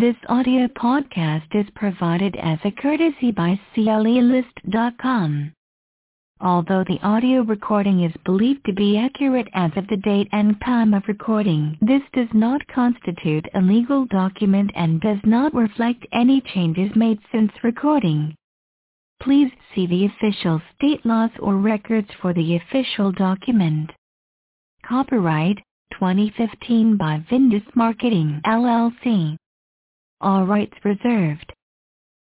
This audio podcast is provided as a courtesy by CLElist.com. Although the audio recording is believed to be accurate as of the date and time of recording, this does not constitute a legal document and does not reflect any changes made since recording. Please see the official state laws or records for the official document. Copyright 2015 by Vindus Marketing LLC. All rights reserved.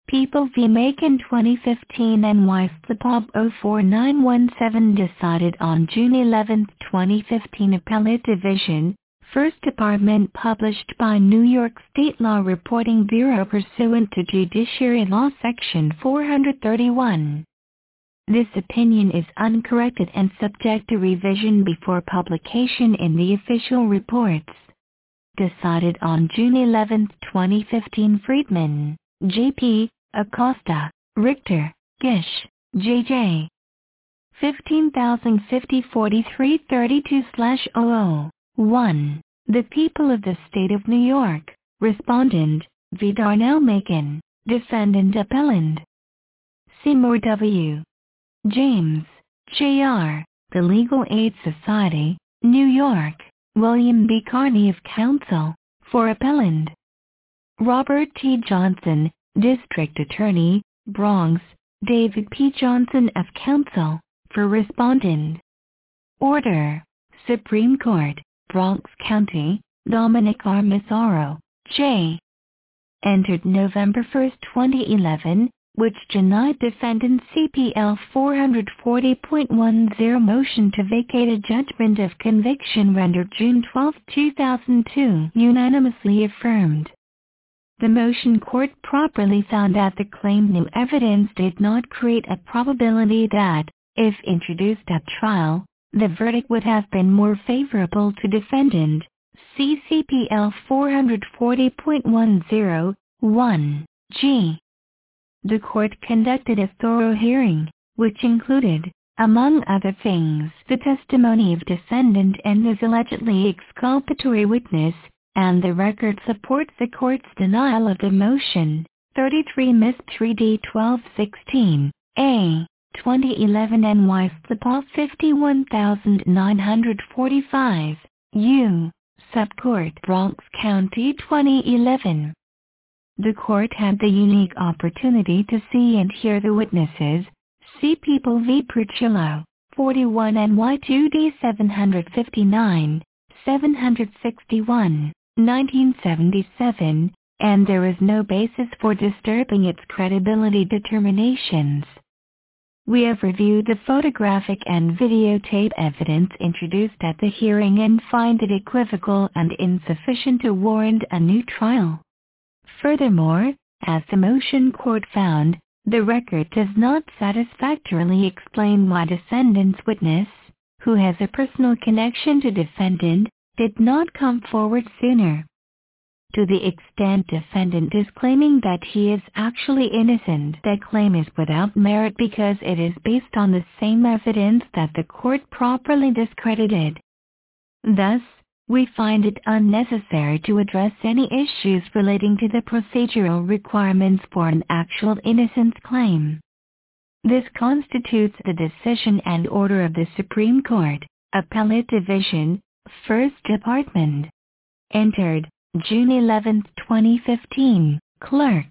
People v. Macon 2015 NY Slip Op 04917 decided on June 11, 2015 Appellate Division, First Department published by New York State Law Reporting Bureau pursuant to Judiciary Law Section 431. This opinion is uncorrected and subject to revision before publication in the official reports. Decided on June 11, 2015 Friedman, J.P., Acosta, Richter, Gische, J.J. 15,050-4332-00. 1. The people of the state of New York, respondent, V. Darnell Macon, defendant appellant. Seymour W. James, Jr., the Legal Aid Society, New York, William B. Carney of counsel, for appellant. Robert T. Johnson, District Attorney, Bronx, David P. Johnson of counsel, for respondent. Order, Supreme Court, Bronx County, Dominic R. Massaro, J. Entered November 1, 2011, which denied defendant CPL 440.10 motion to vacate a judgment of conviction rendered June 12, 2002 unanimously affirmed. The motion court properly found that the claimed new evidence did not create a probability that, if introduced at trial, the verdict would have been more favorable to defendant. CCPL 440.10, 1, G. The court conducted a thorough hearing, which included, among other things, the testimony of defendant and his allegedly exculpatory witness, and the record supports the court's denial of the motion. 33 Misc 3D 1216, A. 2011 NY Slip Op 51945, U. Subcourt Bronx County 2011. The court had the unique opportunity to see and hear the witnesses, see People v. Prochilo, 41 NY 2D 759, 761, 1977, and there is no basis for disturbing its credibility determinations. We have reviewed the photographic and videotape evidence introduced at the hearing and find it equivocal and insufficient to warrant a new trial. Furthermore, as the motion court found, the record does not satisfactorily explain why defendant's witness, who has a personal connection to defendant, did not come forward sooner. To the extent defendant is claiming that he is actually innocent, that claim is without merit because it is based on the same evidence that the court properly discredited. Thus, we find it unnecessary to address any issues relating to the procedural requirements for an actual innocence claim. This constitutes the decision and order of the Supreme Court, Appellate Division, First Department. Entered, June 11, 2015, Clerk.